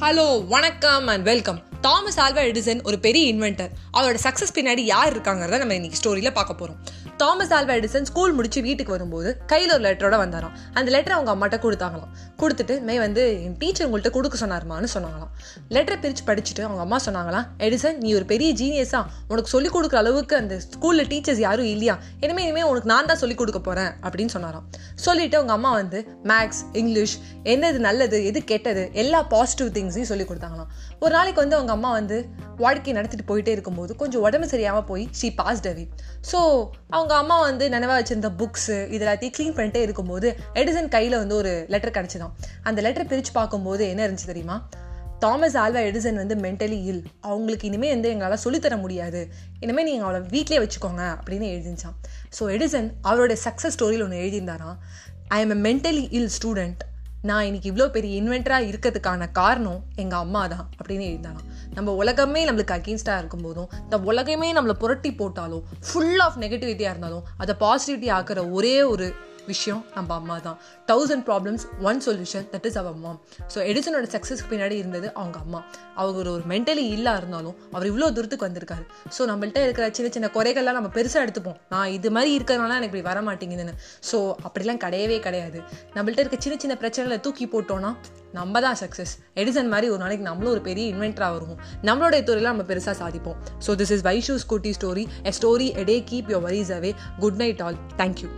Hello வணக்கம் and welcome Thomas Alva Edison ஒரு பெரிய இன்வென்டர் அவரோட சக்ஸஸ் பின்னாடி யார் இருக்காங்கிறத நம்ம இன்னைக்கு ஸ்டோரியில் பார்க்க போகிறோம் தாமஸ் ஆல்வா எடிசன் ஸ்கூல் முடிச்சு வீட்டுக்கு வரும்போது கையில் ஒரு லெட்டரோட வந்தாராம். அந்த லெட்டர் அவங்க அம்மாட்ட கொடுத்தாங்களாம். கொடுத்துட்டு மே வந்து என் டீச்சர் உங்கள்கிட்ட கொடுக்க சொன்னார்மான்னு சொன்னாங்களாம். லெட்டரை பிரித்து படிச்சுட்டு அவங்க அம்மா சொன்னாங்களாம் எடிசன் நீ ஒரு பெரிய ஜீனியஸா உனக்கு சொல்லிக் கொடுக்குற அளவுக்கு அந்த ஸ்கூலில் டீச்சர்ஸ் யாரும் இல்லையா? இனிமேல் இனிமேல் உனக்கு நான் தான் சொல்லிக் கொடுக்க போகிறேன் அப்படின்னு சொன்னாராம். சொல்லிட்டு அவங்க அம்மா வந்து மேக்ஸ் இங்கிலீஷ் என்னது நல்லது எது கெட்டது எல்லா பாசிட்டிவ் திங்ஸையும் சொல்லி கொடுத்தாங்களாம். ஒரு நாளைக்கு வந்து அவங்க அம்மா வந்து வாழ்க்கையை நடத்திட்டு போயிட்டே இருக்கும்போது கொஞ்சம் உடம்பு சரியாமல் போய் ஷீ பாஸ்ட் அவே ஸோ அவங்க அம்மா வந்து நினைவா வச்சிருந்த புக்ஸு இது எல்லாத்தையும் க்ளீன் பண்ணிட்டே இருக்கும்போது எடிசன் கையில் வந்து ஒரு லெட்டர் கிடச்சிதான் அந்த லெட்டர் பிரித்து பார்க்கும்போது என்ன இருந்துச்சு தெரியுமா? தாமஸ் ஆல்வா எடிசன் வந்து மென்டலி இல் அவங்களுக்கு இனிமேல் வந்து எங்களால் சொல்லித்தர முடியாது. இனிமேல் நீங்கள் அவளை வீட்லேயே வச்சுக்கோங்க அப்படின்னு எழுதிச்சான் ஸோ எடிசன் அவரோட சக்ஸஸ் ஸ்டோரியில் ஒன்று எழுதியிருந்தாராம். I am a mentally ill student நான் இன்னைக்கு இவ்வளோ பெரிய இன்வென்டராக இருக்கிறதுக்கான காரணம் எங்கள் அம்மா தான் அப்படின்னு எழுதினாலாம் நம்ம உலகமே நம்மளுக்கு அகேன்ஸ்டாக இருக்கும்போதும் இந்த உலகமே நம்மளை புரட்டி போட்டாலும் ஃபுல் ஆஃப் நெகட்டிவிட்டியாக இருந்தாலும் அதை பாசிட்டிவிட்டி ஆக்கிற ஒரே ஒரு விஷயம் நம்ம அம்மா தான். Thousand problems one solution that is our அம்மா ஸோ எடிசனோட சக்ஸஸ்க்கு பின்னாடி இருந்தது அவங்க அம்மா. அவங்க ஒரு மென்டலி இல்லா இருந்தாலும் அவர் இவ்வளோ தூரத்துக்கு வந்திருக்காரு. ஸோ நம்மள்ட்ட இருக்கிற சின்ன சின்ன குறைகள்லாம் நம்ம பெருசாக எடுத்துப்போம். நான் இது மாதிரி இருக்கிறதுனால எனக்கு இப்படி வர மாட்டேங்குதுன்னு. ஸோ அப்படிலாம் கிடையவே கிடையாது. நம்மள்ட்ட இருக்க சின்ன சின்ன பிரச்சனைகளை தூக்கி போட்டோன்னா நம்ம தான் சக்ஸஸ் எடிசன் மாதிரி ஒரு நாளைக்கு நம்மளும் ஒரு பெரிய இன்வென்டராக வருவோம். நம்மளுடைய துறையில் நம்ம பெருசாக சாதிப்போம். So this is Vaishu scooty story a story a day keep your worries away good night all thank you